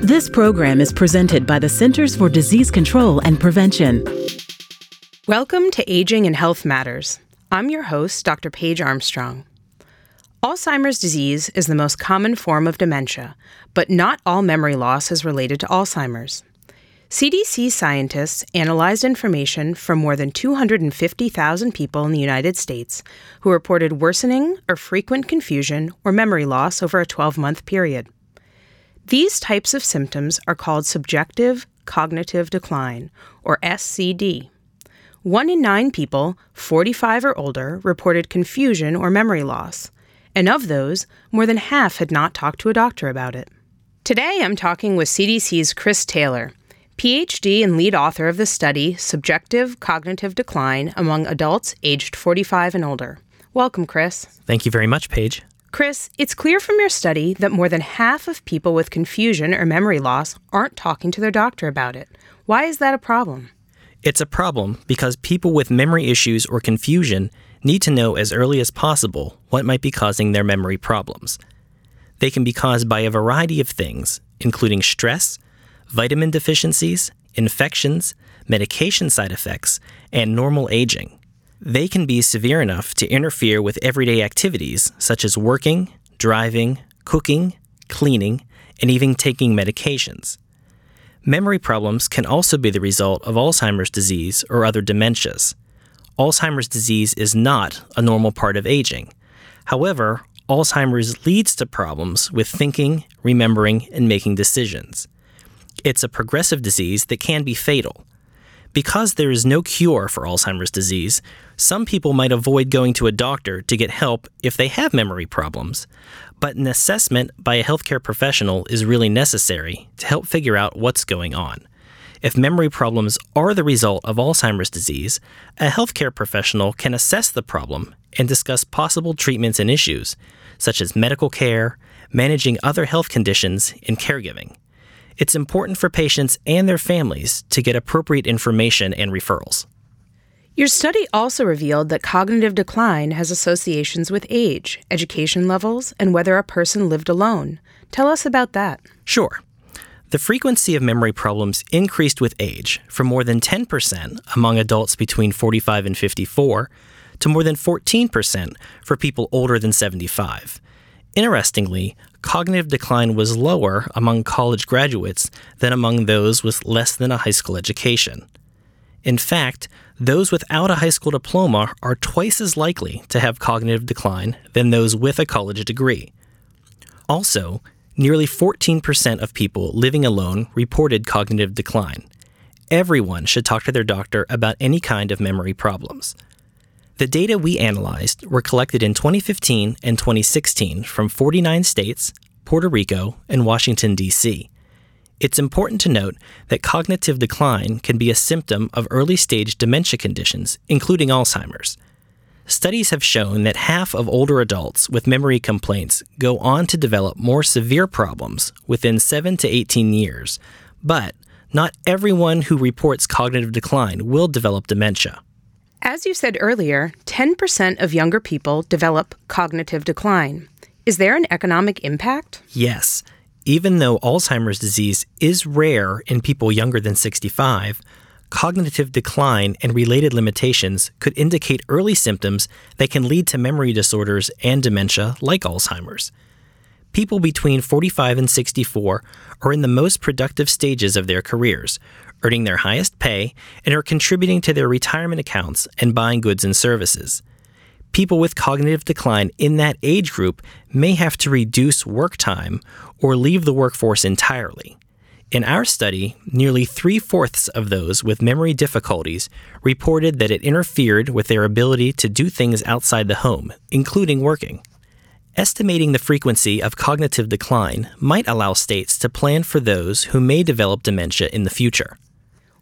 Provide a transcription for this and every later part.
This program is presented by the Centers for Disease Control and Prevention. Welcome to Aging and Health Matters. I'm your host, Dr. Paige Armstrong. Alzheimer's disease is the most common form of dementia, but not all memory loss is related to Alzheimer's. CDC scientists analyzed information from more than 250,000 people in the United States who reported worsening or frequent confusion or memory loss over a 12 month period. These types of symptoms are called subjective cognitive decline, or SCD. One in nine people, 45 or older, reported confusion or memory loss, and of those, more than half had not talked to a doctor about it. Today I'm talking with CDC's Chris Taylor, PhD and lead author of the study Subjective Cognitive Decline Among Adults Aged 45 and Older. Welcome, Chris. Thank you very much, Paige. Chris, it's clear from your study that more than half of people with confusion or memory loss aren't talking to their doctor about it. Why is that a problem? It's a problem because people with memory issues or confusion need to know as early as possible what might be causing their memory problems. They can be caused by a variety of things, including stress, vitamin deficiencies, infections, medication side effects, and normal aging. They can be severe enough to interfere with everyday activities such as working, driving, cooking, cleaning, and even taking medications. Memory problems can also be the result of Alzheimer's disease or other dementias. Alzheimer's disease is not a normal part of aging. However, Alzheimer's leads to problems with thinking, remembering, and making decisions. It's a progressive disease that can be fatal. Because there is no cure for Alzheimer's disease, some people might avoid going to a doctor to get help if they have memory problems. But an assessment by a healthcare professional is really necessary to help figure out what's going on. If memory problems are the result of Alzheimer's disease, a healthcare professional can assess the problem and discuss possible treatments and issues, such as medical care, managing other health conditions, and caregiving it's important for patients and their families to get appropriate information and referrals. Your study also revealed that cognitive decline has associations with age, education levels, and whether a person lived alone. Tell us about that. Sure. The frequency of memory problems increased with age from more than 10% among adults between 45 and 54 to more than 14% for people older than 75. Interestingly, cognitive decline was lower among college graduates than among those with less than a high school education. In fact, those without a high school diploma are twice as likely to have cognitive decline than those with a college degree. Also, nearly 14% of people living alone reported cognitive decline. Everyone should talk to their doctor about any kind of memory problems. The data we analyzed were collected in 2015 and 2016 from 49 states, Puerto Rico, and Washington, D.C. It's important to note that cognitive decline can be a symptom of early stage dementia conditions, including Alzheimer's. Studies have shown that half of older adults with memory complaints go on to develop more severe problems within 7 to 18 years, but not everyone who reports cognitive decline will develop dementia. As you said earlier, 10% of younger people develop cognitive decline. Is there an economic impact? Yes. Even though Alzheimer's disease is rare in people younger than 65, cognitive decline and related limitations could indicate early symptoms that can lead to memory disorders and dementia like Alzheimer's. People between 45 and 64 are in the most productive stages of their careers, earning their highest pay, and are contributing to their retirement accounts and buying goods and services. People with cognitive decline in that age group may have to reduce work time or leave the workforce entirely. In our study, nearly three fourths of those with memory difficulties reported that it interfered with their ability to do things outside the home, including working. Estimating the frequency of cognitive decline might allow states to plan for those who may develop dementia in the future.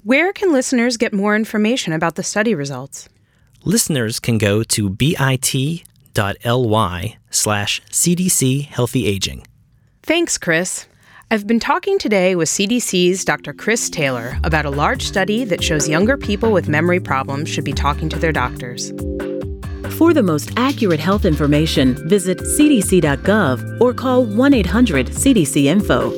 Where can listeners get more information about the study results? Listeners can go to bit.ly slash CDC Healthy Aging. Thanks, Chris. I've been talking today with CDC's Dr. Chris Taylor about a large study that shows younger people with memory problems should be talking to their doctors. For the most accurate health information, visit cdc.gov or call 1 800 CDC Info.